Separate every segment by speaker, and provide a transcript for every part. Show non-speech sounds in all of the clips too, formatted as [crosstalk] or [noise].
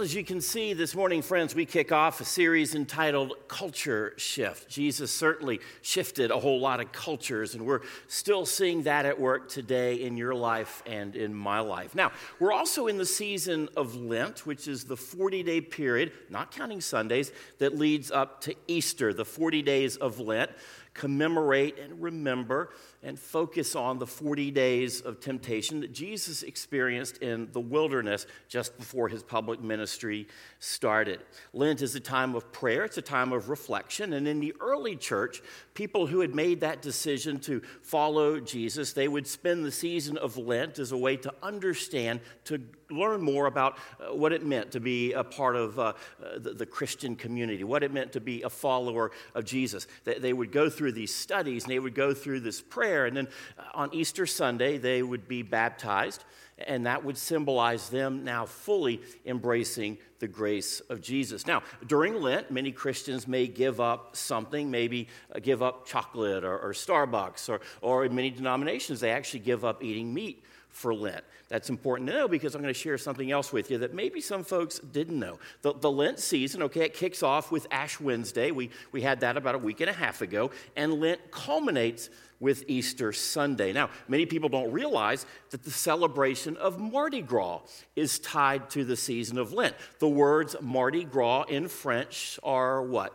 Speaker 1: Well, as you can see this morning, friends, we kick off a series entitled Culture Shift. Jesus certainly shifted a whole lot of cultures, and we're still seeing that at work today in your life and in my life. Now, we're also in the season of Lent, which is the 40 day period, not counting Sundays, that leads up to Easter, the 40 days of Lent commemorate and remember and focus on the 40 days of temptation that Jesus experienced in the wilderness just before his public ministry started. Lent is a time of prayer, it's a time of reflection. And in the early church, people who had made that decision to follow Jesus, they would spend the season of Lent as a way to understand, to learn more about uh, what it meant to be a part of uh, the, the, Christian community, what it meant to be a follower of Jesus. They, they, would go through these studies and they would go through this prayer, and then uh, on Easter Sunday, they would be baptized, and that would symbolize them now fully embracing the grace of Jesus. Now, during Lent, many Christians may give up something, maybe uh, give up chocolate or, or Starbucks, or, or in many denominations, they actually give up eating meat for Lent. That's important to know because I'm going to share something else with you that maybe some folks didn't know. The, the, Lent season, okay, it kicks off with Ash Wednesday. We, we had that about a week and a half ago, and Lent culminates with Easter Sunday. Now, many people don't realize that the celebration of Mardi Gras is tied to the season of Lent. The words Mardi Gras in French are what?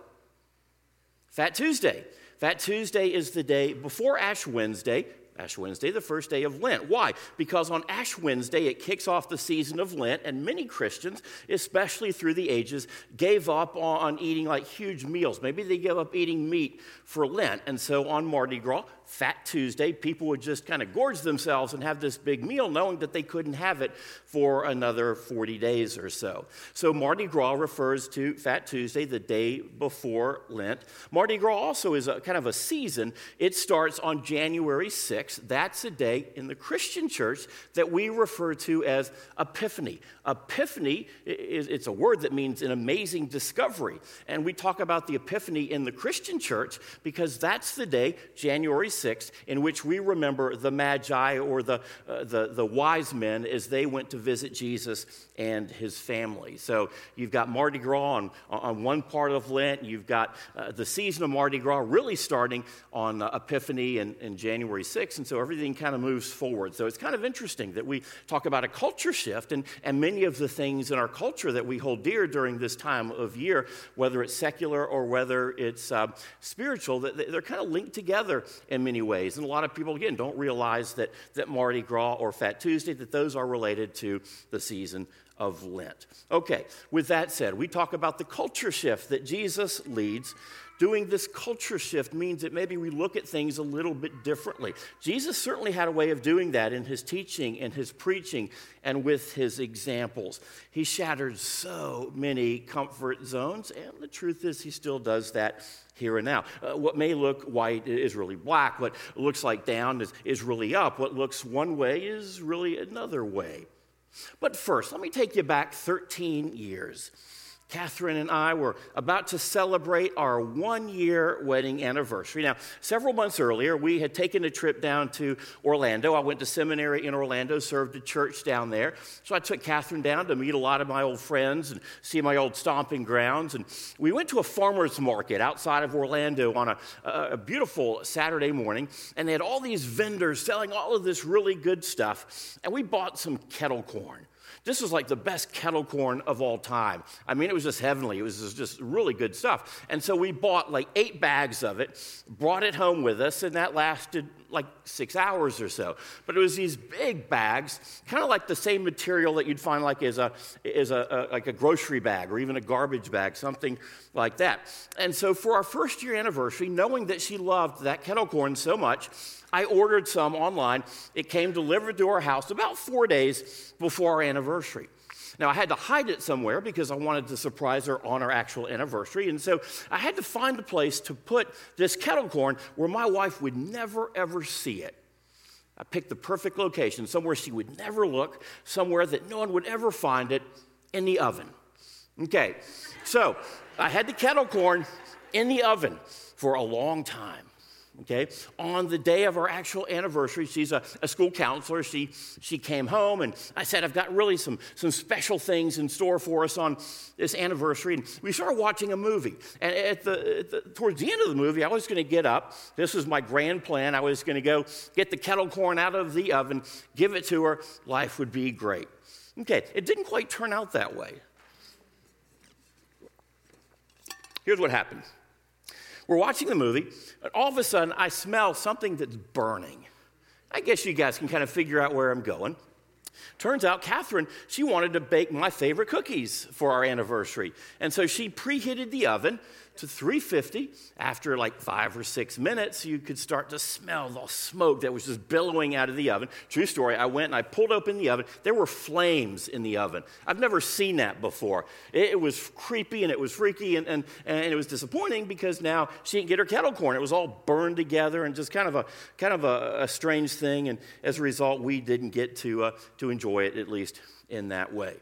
Speaker 1: Fat Tuesday. Fat Tuesday is the day before Ash Wednesday. Ash Wednesday, the first day of Lent. Why? Because on Ash Wednesday, it kicks off the season of Lent, and many Christians, especially through the ages, gave up on eating like huge meals. Maybe they gave up eating meat for Lent. And so on Mardi Gras, Fat Tuesday, people would just kind of gorge themselves and have this big meal, knowing that they couldn't have it for another 40 days or so. So Mardi Gras refers to Fat Tuesday, the day before Lent. Mardi Gras also is a kind of a season. It starts on January 6th. That's a day in the Christian church that we refer to as Epiphany. Epiphany is it's a word that means an amazing discovery. And we talk about the Epiphany in the Christian church because that's the day, January 6th, in which we remember the Magi or the, uh, the, the wise men as they went to visit Jesus and his family. So you've got Mardi Gras on, on one part of Lent, you've got uh, the season of Mardi Gras really starting on uh, Epiphany and, and January 6th, and so everything kind of moves forward. So it's kind of interesting that we talk about a culture shift, and, and many of the things in our culture that we hold dear during this time of year, whether it's secular or whether it's uh, spiritual, that they're kind of linked together in many ways. And a lot of people, again, don't realize that, that Mardi Gras or Fat Tuesday, that those are related to the season of Lent. Okay, with that said, we talk about the culture shift that Jesus leads doing this culture shift means that maybe we look at things a little bit differently. Jesus certainly had a way of doing that in his teaching and his preaching and with his examples. He shattered so many comfort zones, and the truth is, he still does that here and now. Uh, what may look white is really black. What looks like down is, is really up. What looks one way is really another way. But first, let me take you back 13 years. Catherine and I were about to celebrate our one year wedding anniversary. Now, several months earlier, we had taken a trip down to Orlando. I went to seminary in Orlando, served a church down there. So I took Catherine down to meet a lot of my old friends and see my old stomping grounds. And we went to a farmer's market outside of Orlando on a, a beautiful Saturday morning. And they had all these vendors selling all of this really good stuff. And we bought some kettle corn. This was like the best kettle corn of all time. I mean, it was just heavenly. It was just really good stuff. And so we bought like eight bags of it, brought it home with us, and that lasted like six hours or so. But it was these big bags, kind of like the same material that you'd find like as a, as a, a, like a grocery bag or even a garbage bag, something like that. And so for our first year anniversary, knowing that she loved that kettle corn so much, I ordered some online. It came delivered to our house about four days before our anniversary. Now, I had to hide it somewhere because I wanted to surprise her on our actual anniversary. And so I had to find a place to put this kettle corn where my wife would never, ever see it. I picked the perfect location, somewhere she would never look, somewhere that no one would ever find it in the oven. Okay, so I had the kettle corn in the oven for a long time okay? On the day of our actual anniversary, she's a, a, school counselor. She, she came home and I said, I've got really some, some special things in store for us on this anniversary. And we started watching a movie. And at the, at the towards the end of the movie, I was going to get up. This was my grand plan. I was going to go get the kettle corn out of the oven, give it to her. Life would be great. Okay, it didn't quite turn out that way. Here's what happened. We're watching the movie, and all of a sudden I smell something that's burning. I guess you guys can kind of figure out where I'm going. Turns out Catherine, she wanted to bake my favorite cookies for our anniversary. And so she preheated the oven to 350. After like five or six minutes, you could start to smell the smoke that was just billowing out of the oven. True story, I went and I pulled open the oven. There were flames in the oven. I've never seen that before. It, it was creepy and it was freaky and, and, and it was disappointing because now she didn't get her kettle corn. It was all burned together and just kind of a, kind of a, a strange thing. And as a result, we didn't get to, uh, to enjoy it, at least in that way.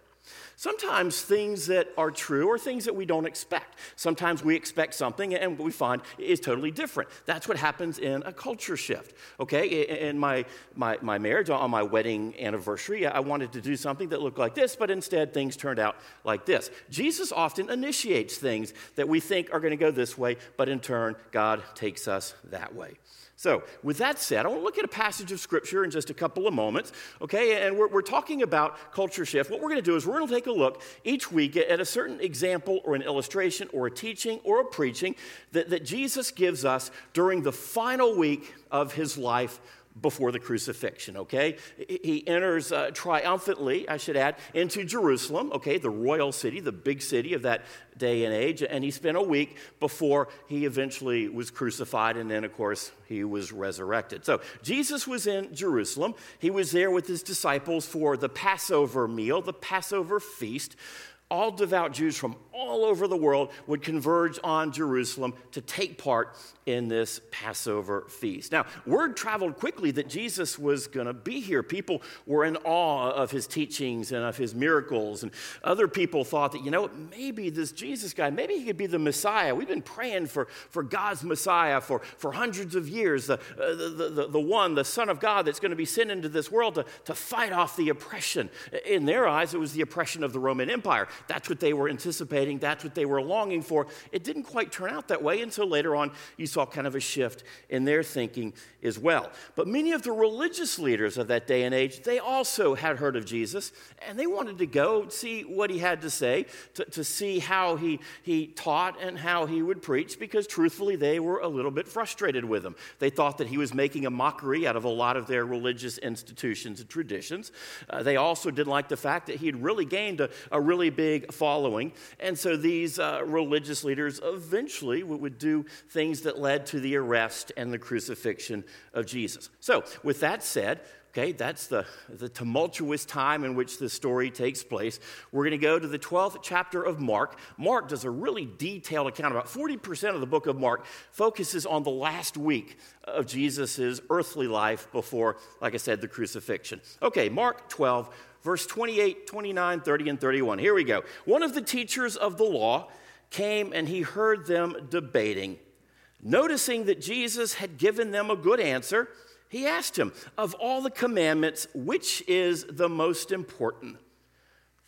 Speaker 1: Sometimes things that are true are things that we don't expect. Sometimes we expect something and what we find is totally different. That's what happens in a culture shift. Okay, in my, my, my marriage, on my wedding anniversary, I wanted to do something that looked like this, but instead things turned out like this. Jesus often initiates things that we think are going to go this way, but in turn, God takes us that way. So, with that said, I want to look at a passage of scripture in just a couple of moments, okay? And we're, we're talking about culture shift. What we're going to do is we're going to take a look each week at a certain example or an illustration or a teaching or a preaching that, that Jesus gives us during the final week of his life before the crucifixion, okay? He enters uh, triumphantly, I should add, into Jerusalem, okay, the royal city, the big city of that day and age, and he spent a week before he eventually was crucified, and then, of course, he was resurrected. So Jesus was in Jerusalem. He was there with his disciples for the Passover meal, the Passover feast all devout Jews from all over the world would converge on Jerusalem to take part in this Passover feast. Now, word traveled quickly that Jesus was going to be here. People were in awe of his teachings and of his miracles. And other people thought that, you know, maybe this Jesus guy, maybe he could be the Messiah. We've been praying for, for God's Messiah for, for hundreds of years, the, uh, the, the, the, one, the Son of God, that's going to be sent into this world to, to fight off the oppression. In their eyes, it was the oppression of the Roman Empire. That's what they were anticipating, that's what they were longing for. It didn't quite turn out that way until later on you saw kind of a shift in their thinking as well. But many of the religious leaders of that day and age, they also had heard of Jesus and they wanted to go see what he had to say, to, to see how he, he taught and how he would preach, because truthfully, they were a little bit frustrated with him. They thought that he was making a mockery out of a lot of their religious institutions and traditions. Uh, they also didn't like the fact that he had really gained a, a really big following. And so these uh, religious leaders eventually would do things that led to the arrest and the crucifixion of Jesus. So, with that said, Okay, that's the, the tumultuous time in which this story takes place. We're going to go to the 12th chapter of Mark. Mark does a really detailed account. About 40% of the book of Mark focuses on the last week of Jesus' earthly life before, like I said, the crucifixion. Okay, Mark 12, verse 28, 29, 30, and 31. Here we go. One of the teachers of the law came and he heard them debating. Noticing that Jesus had given them a good answer, he asked him, Of all the commandments, which is the most important?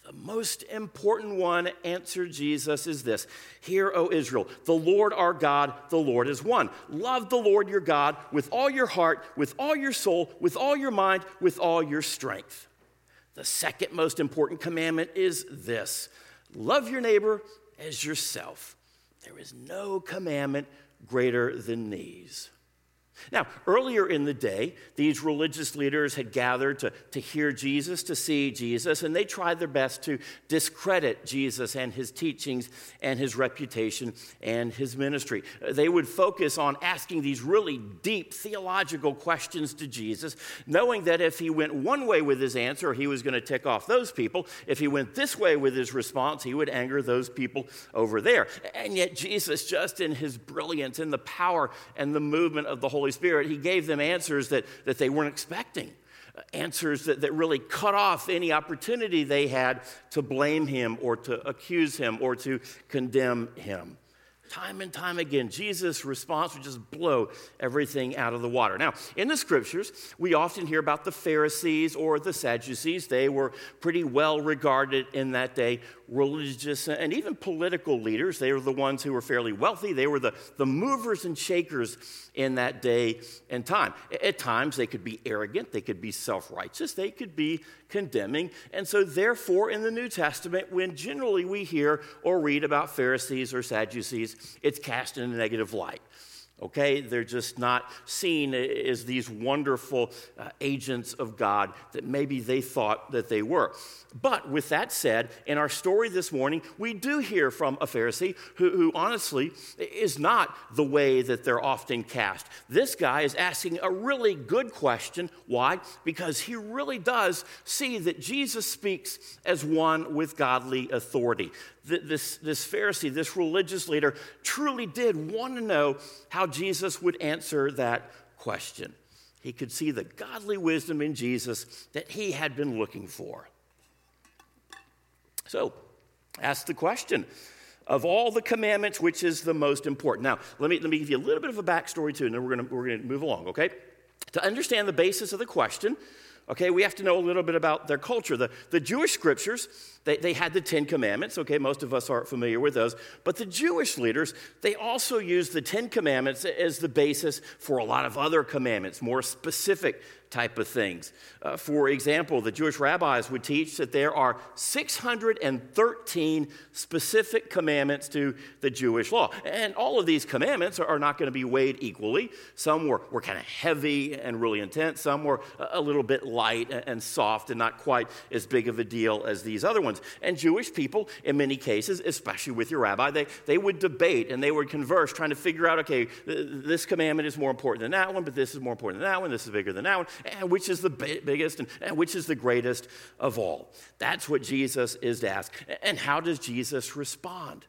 Speaker 1: The most important one, answered Jesus, is this Hear, O Israel, the Lord our God, the Lord is one. Love the Lord your God with all your heart, with all your soul, with all your mind, with all your strength. The second most important commandment is this love your neighbor as yourself. There is no commandment greater than these. Now, earlier in the day, these religious leaders had gathered to, to hear Jesus, to see Jesus, and they tried their best to discredit Jesus and his teachings and his reputation and his ministry. They would focus on asking these really deep theological questions to Jesus, knowing that if he went one way with his answer, he was going to tick off those people. If he went this way with his response, he would anger those people over there. And yet, Jesus, just in his brilliance, in the power and the movement of the Holy Holy Spirit, he gave them answers that, that they weren't expecting. Uh, answers that, that really cut off any opportunity they had to blame him or to accuse him or to condemn him. Time and time again, Jesus' response would just blow everything out of the water. Now, in the scriptures, we often hear about the Pharisees or the Sadducees. They were pretty well regarded in that day, religious and even political leaders. They were the ones who were fairly wealthy. They were the, the movers and shakers in that day and time. At times, they could be arrogant, they could be self righteous, they could be condemning. And so, therefore, in the New Testament, when generally we hear or read about Pharisees or Sadducees, it's cast in a negative light. Okay, they're just not seen as these wonderful uh, agents of God that maybe they thought that they were. But with that said, in our story this morning, we do hear from a Pharisee who, who, honestly is not the way that they're often cast. This guy is asking a really good question. Why? Because he really does see that Jesus speaks as one with godly authority. This, this Pharisee, this religious leader, truly did want to know how Jesus would answer that question. He could see the godly wisdom in Jesus that he had been looking for. So, ask the question of all the commandments, which is the most important? Now, let me, let me give you a little bit of a backstory too, and then we're going we're going to move along, okay? To understand the basis of the question, okay, we have to know a little bit about their culture. The, the Jewish scriptures, they, they had the Ten Commandments, okay, most of us aren't familiar with those, but the Jewish leaders, they also used the Ten Commandments as the basis for a lot of other commandments, more specific type of things. Uh, for example, the Jewish rabbis would teach that there are 613 specific commandments to the Jewish law. And all of these commandments are, not going to be weighed equally. Some were, were kind of heavy and really intense, some were a little bit light and soft and not quite as big of a deal as these other ones. And Jewish people, in many cases, especially with your rabbi, they, they would debate and they would converse trying to figure out okay, this commandment is more important than that one, but this is more important than that one, this is bigger than that one and which is the biggest and, and which is the greatest of all. That's what Jesus is to ask. And how does Jesus respond?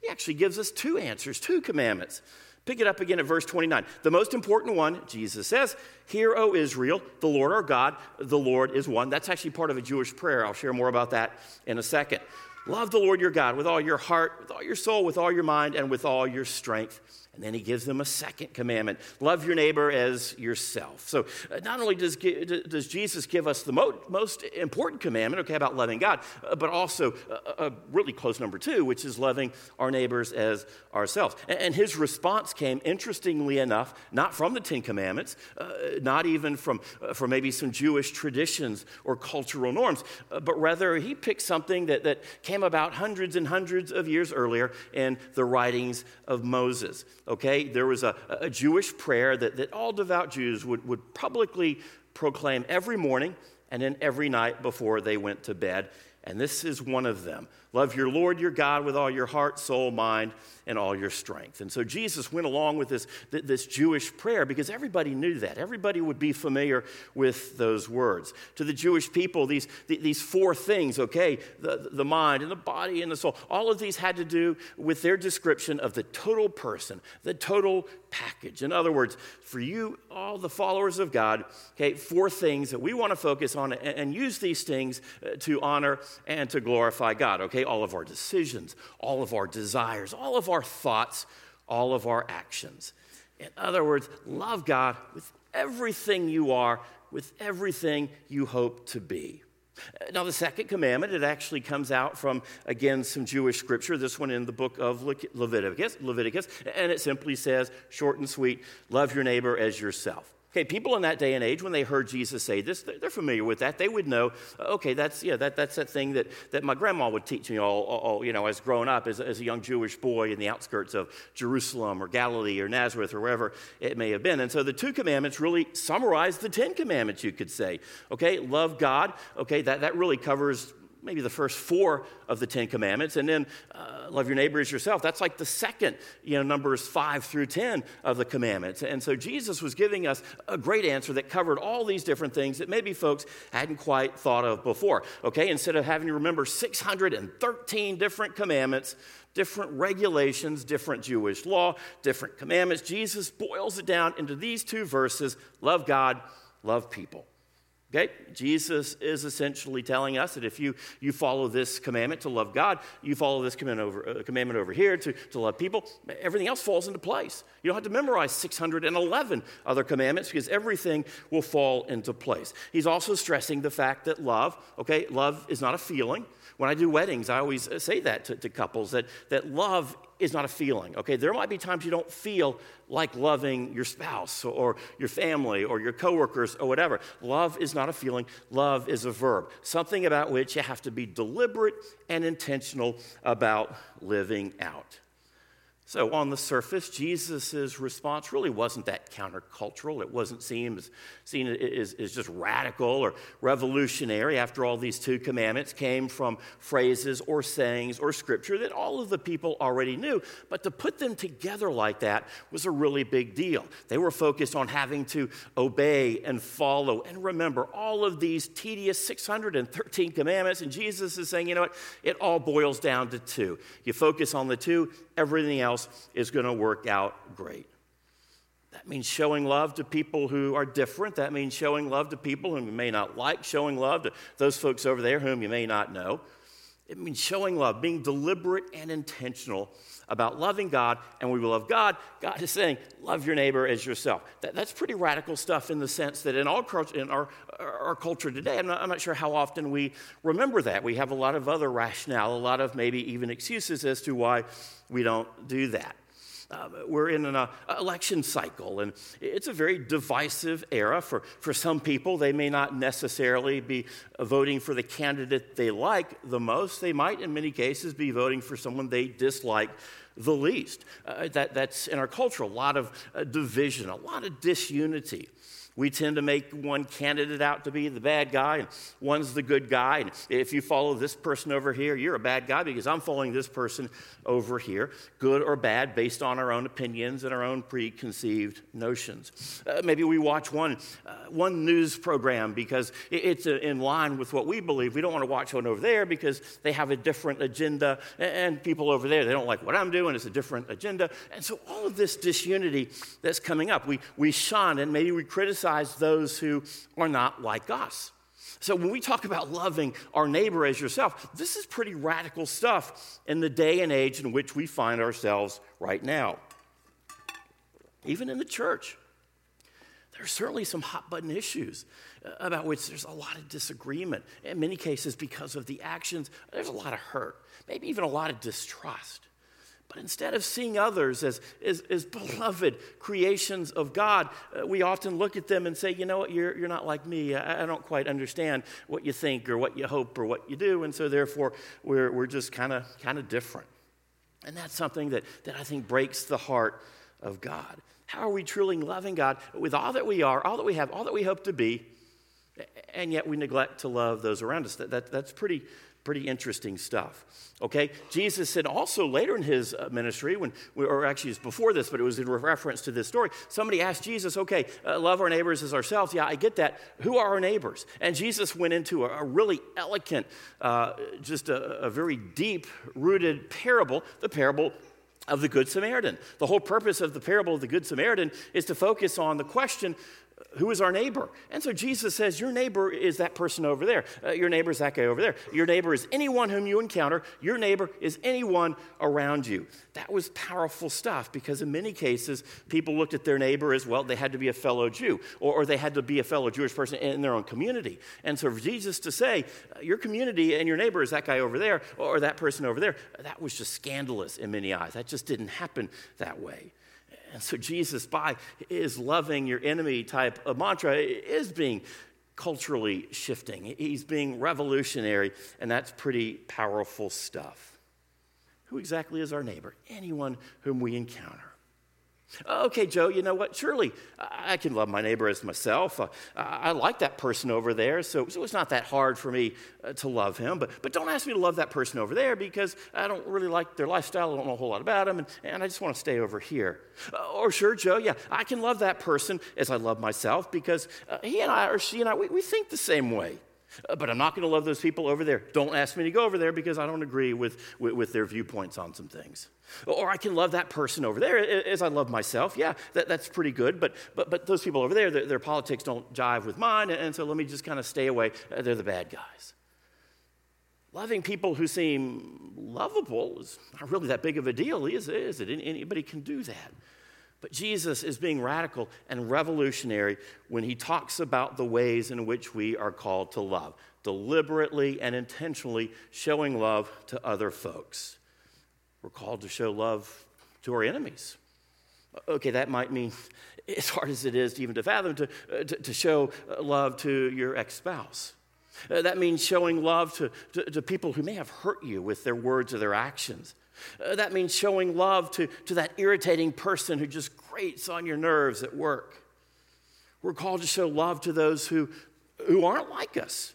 Speaker 1: He actually gives us two answers, two commandments. Pick it up again at verse 29. The most important one, Jesus says, Hear, O Israel, the Lord our God, the Lord is one. That's actually part of a Jewish prayer. I'll share more about that in a second. Love the Lord your God with all your heart, with all your soul, with all your mind, and with all your strength. And then he gives them a second commandment love your neighbor as yourself. So, uh, not only does, does Jesus give us the mo- most important commandment, okay, about loving God, uh, but also a, a, really close number two, which is loving our neighbors as ourselves. And, his response came, interestingly enough, not from the Ten Commandments, uh, not even from, uh, from maybe some Jewish traditions or cultural norms, uh, but rather he picked something that, that came about hundreds and hundreds of years earlier in the writings of Moses okay? There was a, a Jewish prayer that, that all devout Jews would, would publicly proclaim every morning and then every night before they went to bed. And this is one of them. Love your Lord your God with all your heart, soul, mind, and all your strength. And so Jesus went along with this, this Jewish prayer because everybody knew that. Everybody would be familiar with those words. To the Jewish people, these, these four things, okay, the, the mind and the body and the soul, all of these had to do with their description of the total person, the total package. In other words, for you, all the followers of God, okay, four things that we want to focus on and, and use these things uh, to honor and to glorify God, okay? All of our decisions, all of our desires, all of our thoughts, all of our actions. In other words, love God with everything you are, with everything you hope to be. Now, the second commandment, it actually comes out from, again, some Jewish scripture, this one in the book of Leviticus, Leviticus, and it simply says, short and sweet, love your neighbor as yourself. Okay, people in that day and age, when they heard Jesus say this, they're familiar with that. They would know, okay, that's, yeah, that, that's that thing that, that my grandma would teach me all, all you know, as growing up as, as a young Jewish boy in the outskirts of Jerusalem or Galilee or Nazareth or wherever it may have been. And so the two commandments really summarize the Ten Commandments, you could say. Okay, love God. Okay, that, that really covers maybe the first four of the Ten Commandments, and then uh, love your neighbor as yourself. That's like the second, you know, numbers five through 10 of the commandments. And so Jesus was giving us a great answer that covered all these different things that maybe folks hadn't quite thought of before. Okay, instead of having to remember 613 different commandments, different regulations, different Jewish law, different commandments, Jesus boils it down into these two verses love God, love people. Okay? Jesus is essentially telling us that if you, you follow this commandment to love God, you follow this commandment over, uh, commandment over here to, to love people, everything else falls into place. You don't have to memorize 611 other commandments because everything will fall into place. He's also stressing the fact that love, okay, love is not a feeling. When I do weddings, I always uh, say that to, to couples that, that love is not a feeling, okay? There might be times you don't feel like loving your spouse or your family or your coworkers or whatever. Love is not a feeling, love is a verb, something about which you have to be deliberate and intentional about living out. So, on the surface, Jesus' response really wasn't that countercultural. It wasn't seen as, seen as, as just radical or revolutionary. After all, these two commandments came from phrases or sayings or scripture that all of the people already knew. But to put them together like that was a really big deal. They were focused on having to obey and follow and remember all of these tedious 613 commandments. And Jesus is saying, you know what? It all boils down to two. You focus on the two, everything else is going to work out great. That means showing love to people who are different. That means showing love to people whom you may not like, showing love to those folks over there whom you may not know. It means showing love, being deliberate and intentional about loving God, and we will love God. God is saying, love your neighbor as yourself. That, that's pretty radical stuff in the sense that in, all, in our, our culture today, I'm not, I'm not sure how often we remember that. We have a lot of other rationale, a lot of maybe even excuses as to why we don't do that. Uh, we're in an uh, election cycle, and it's a very divisive era for, for some people. They may not necessarily be voting for the candidate they like the most. They might, in many cases, be voting for someone they dislike the least. Uh, that, that's in our culture a lot of uh, division, a lot of disunity. We tend to make one candidate out to be the bad guy, and one's the good guy. And if you follow this person over here, you're a bad guy because I'm following this person over here, good or bad, based on our own opinions and our own preconceived notions. Uh, maybe we watch one, uh, one news program because it's uh, in line with what we believe. We don't want to watch one over there because they have a different agenda, and people over there, they don't like what I'm doing, it's a different agenda. And so all of this disunity that's coming up, we, we shun and maybe we criticize those who are not like us. So, when we talk about loving our neighbor as yourself, this is pretty radical stuff in the day and age in which we find ourselves right now. Even in the church, there are certainly some hot button issues uh, about which there's a lot of disagreement. In many cases, because of the actions, there's a lot of hurt, maybe even a lot of distrust. But instead of seeing others as, as, as beloved creations of God, uh, we often look at them and say, you know what, you're, you're not like me. I, I don't quite understand what you think or what you hope or what you do. And so therefore, we're, we're just kind of kind of different. And that's something that, that I think breaks the heart of God. How are we truly loving God with all that we are, all that we have, all that we hope to be, and yet we neglect to love those around us? That, that, that's pretty, Pretty interesting stuff. Okay? Jesus said also later in his uh, ministry, when, or actually it's before this, but it was in reference to this story. Somebody asked Jesus, okay, uh, love our neighbors as ourselves. Yeah, I get that. Who are our neighbors? And Jesus went into a, a really elegant, uh, just a, a very deep rooted parable, the parable of the Good Samaritan. The whole purpose of the parable of the Good Samaritan is to focus on the question who is our neighbor? And so Jesus says, Your neighbor is that person over there. Uh, your neighbor is that guy over there. Your neighbor is anyone whom you encounter. Your neighbor is anyone around you. That was powerful stuff because in many cases, people looked at their neighbor as well, they had to be a fellow Jew or, or they had to be a fellow Jewish person in their own community. And so for Jesus to say, uh, Your community and your neighbor is that guy over there or that person over there, that was just scandalous in many eyes. That just didn't happen that way. And so Jesus, by his loving your enemy type of mantra, is being culturally shifting. He's being revolutionary, and that's pretty powerful stuff. Who exactly is our neighbor? Anyone whom we encounter. Okay, Joe, you know what? Surely I can love my neighbor as myself. Uh, I like that person over there, so, so, it's not that hard for me uh, to love him. But, but don't ask me to love that person over there because I don't really like their lifestyle. I don't know a whole lot about them, and, and I just want to stay over here. Uh, or sure, Joe, yeah, I can love that person as I love myself because he and I, or she and I, we, we think the same way. Uh, but I'm not going to love those people over there. Don't ask me to go over there because I don't agree with, with, with, their viewpoints on some things. Or I can love that person over there as I love myself. Yeah, that, that's pretty good. But, but, but those people over there, their, their politics don't jive with mine. And so let me just kind of stay away. Uh, they're the bad guys. Loving people who seem lovable is not really that big of a deal, is, is it? Anybody can do that. But Jesus is being radical and revolutionary when he talks about the ways in which we are called to love, deliberately and intentionally showing love to other folks. We're called to show love to our enemies. Okay, that might mean, [laughs] as hard as it is to even to fathom, to, uh, to, to show love to your ex spouse. Uh, that means showing love to, to, to people who may have hurt you with their words or their actions. Uh, that means showing love to, to that irritating person who just grates on your nerves at work. We're called to show love to those who, who aren't like us.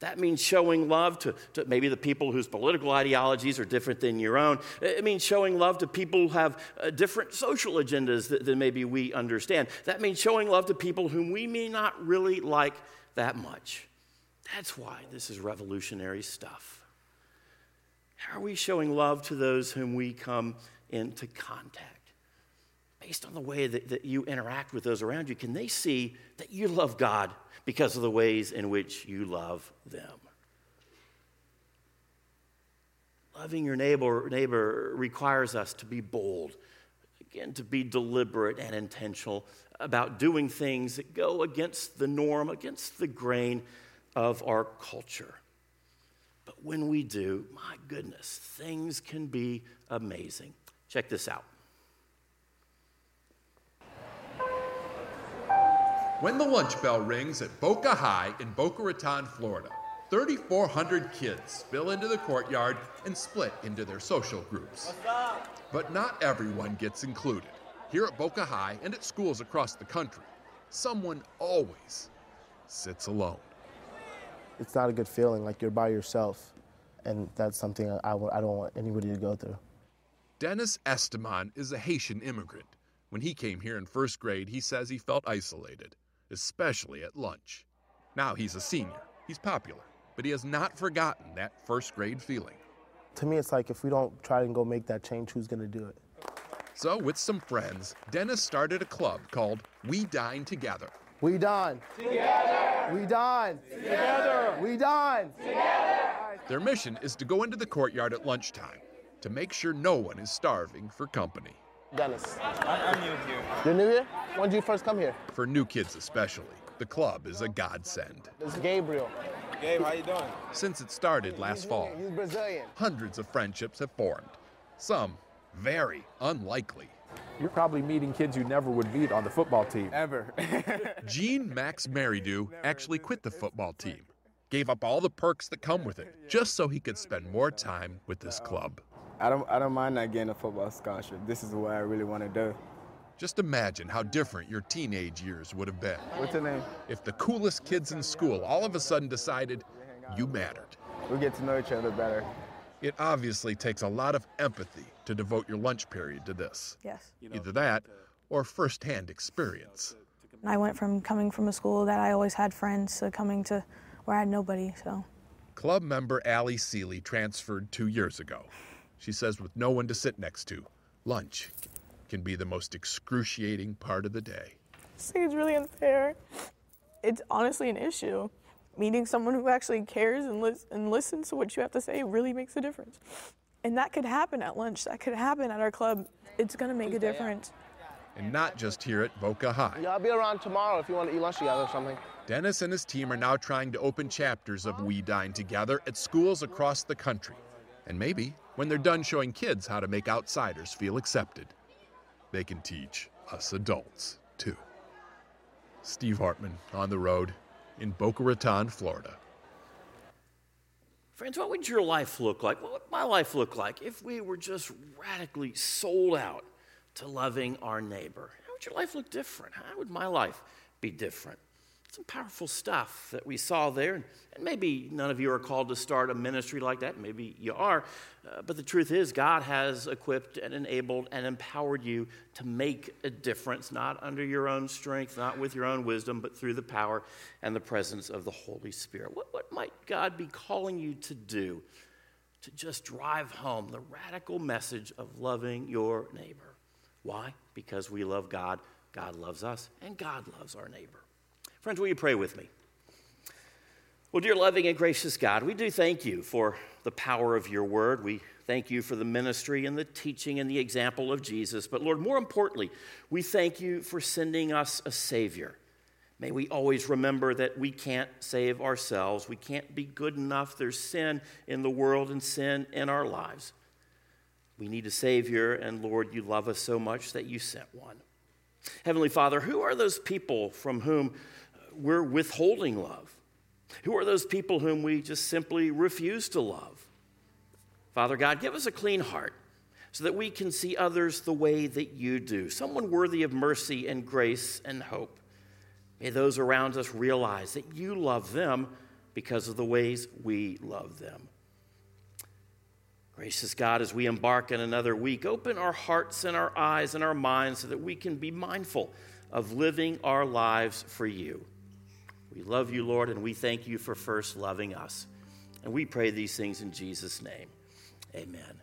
Speaker 1: That means showing love to, to, maybe the people whose political ideologies are different than your own. It means showing love to people who have uh, different social agendas that, than maybe we understand. That means showing love to people whom we may not really like that much. That's why this is revolutionary stuff. How are we showing love to those whom we come into contact? Based on the way that, that you interact with those around you, can they see that you love God because of the ways in which you love them? Loving your neighbor, neighbor requires us to be bold, again, to be deliberate and intentional about doing things that go against the norm, against the grain of our culture. But when we do, my goodness, things can be amazing. Check this out.
Speaker 2: When the lunch bell rings at Boca High in Boca Raton, Florida, 3,400 kids spill into the courtyard and split into their social groups. But not everyone gets included. Here at Boca High and at schools across the country, someone always sits alone
Speaker 3: it's not a good feeling. Like you're by yourself, and that's something I, I, I don't want anybody to go through.
Speaker 2: Dennis Estimon is a Haitian immigrant. When he came here in first grade, he says he felt isolated, especially at lunch. Now he's a senior. He's popular, but he has not forgotten that first grade feeling.
Speaker 3: To me, it's like if we don't try and go make that change, who's going to do it?
Speaker 2: So, with some friends, Dennis started a club called We Dine Together.
Speaker 3: We dine.
Speaker 4: Together.
Speaker 3: We dine.
Speaker 4: Together.
Speaker 3: We dine.
Speaker 4: Together.
Speaker 2: Their mission is to go into the courtyard at lunchtime to make sure no one is starving for company.
Speaker 3: Dennis.
Speaker 5: I'm new here.
Speaker 3: You're new here? When did you first come here?
Speaker 2: For new kids especially, the club is a godsend.
Speaker 3: This is Gabriel.
Speaker 5: Gabe, how you doing?
Speaker 2: Since it started last fall,
Speaker 3: He's Brazilian.
Speaker 2: hundreds of friendships have formed. Some very unlikely.
Speaker 6: You're probably meeting kids you never would meet on the football team.
Speaker 5: Ever. [laughs]
Speaker 2: Gene Max Maridu actually quit the football team, gave up all the perks that come with it, just so he could spend more time with this club.
Speaker 5: I don't, I don't mind not getting a football scholarship. This is what I really want to do.
Speaker 2: Just imagine how different your teenage years would have been
Speaker 5: What's your name?
Speaker 2: if the coolest kids in school all of a sudden decided you mattered.
Speaker 5: We get to know each other better.
Speaker 2: It obviously takes a lot of empathy to devote your lunch period to this.
Speaker 7: Yes.
Speaker 2: Either that or firsthand experience.
Speaker 7: I went from coming from a school that I always had friends to coming to where I had nobody, so.
Speaker 2: Club member Allie Seeley transferred two years ago. She says with no one to sit next to, lunch can be the most excruciating part of the day.
Speaker 7: I think it's really unfair. It's honestly an issue meeting someone who actually cares and, lis- and listens to what you have to say really makes a difference. And that could happen at lunch, that could happen at our club. It's going to make a difference.
Speaker 2: And not just here at Boca High.
Speaker 3: Yeah, I'll be around tomorrow if you want to eat lunch together or something.
Speaker 2: Dennis and his team are now trying to open chapters of We Dine Together at schools across the country. And maybe, when they're done showing kids how to make outsiders feel accepted, they can teach us adults, too. Steve Hartman on the road in Boca Raton, Florida.
Speaker 1: Friends, what would your life look like? What would my life look like if we were just radically sold out to loving our neighbor? How would your life look different? How would my life be different? Some powerful stuff that we saw there. And maybe none of you are called to start a ministry like that. Maybe you are. Uh, but the truth is, God has equipped and enabled and empowered you to make a difference, not under your own strength, not with your own wisdom, but through the power and the presence of the Holy Spirit. What, what might God be calling you to do to just drive home the radical message of loving your neighbor? Why? Because we love God, God loves us, and God loves our neighbor. Friends, will you pray with me? Well, dear loving and gracious God, we do thank you for the power of your word. We thank you for the ministry and the teaching and the example of Jesus. But Lord, more importantly, we thank you for sending us a Savior. May we always remember that we can't save ourselves. We can't be good enough. There's sin in the world and sin in our lives. We need a Savior, and Lord, you love us so much that you sent one. Heavenly Father, who are those people from whom we're withholding love? Who are those people whom we just simply refuse to love? Father God, give us a clean heart so that we can see others the way that you do, someone worthy of mercy and grace and hope. May those around us realize that you love them because of the ways we love them. Gracious God, as we embark on another week, open our hearts and our eyes and our minds so that we can be mindful of living our lives for you. We love you, Lord, and we thank you for first loving us. And we pray these things in Jesus' name. Amen.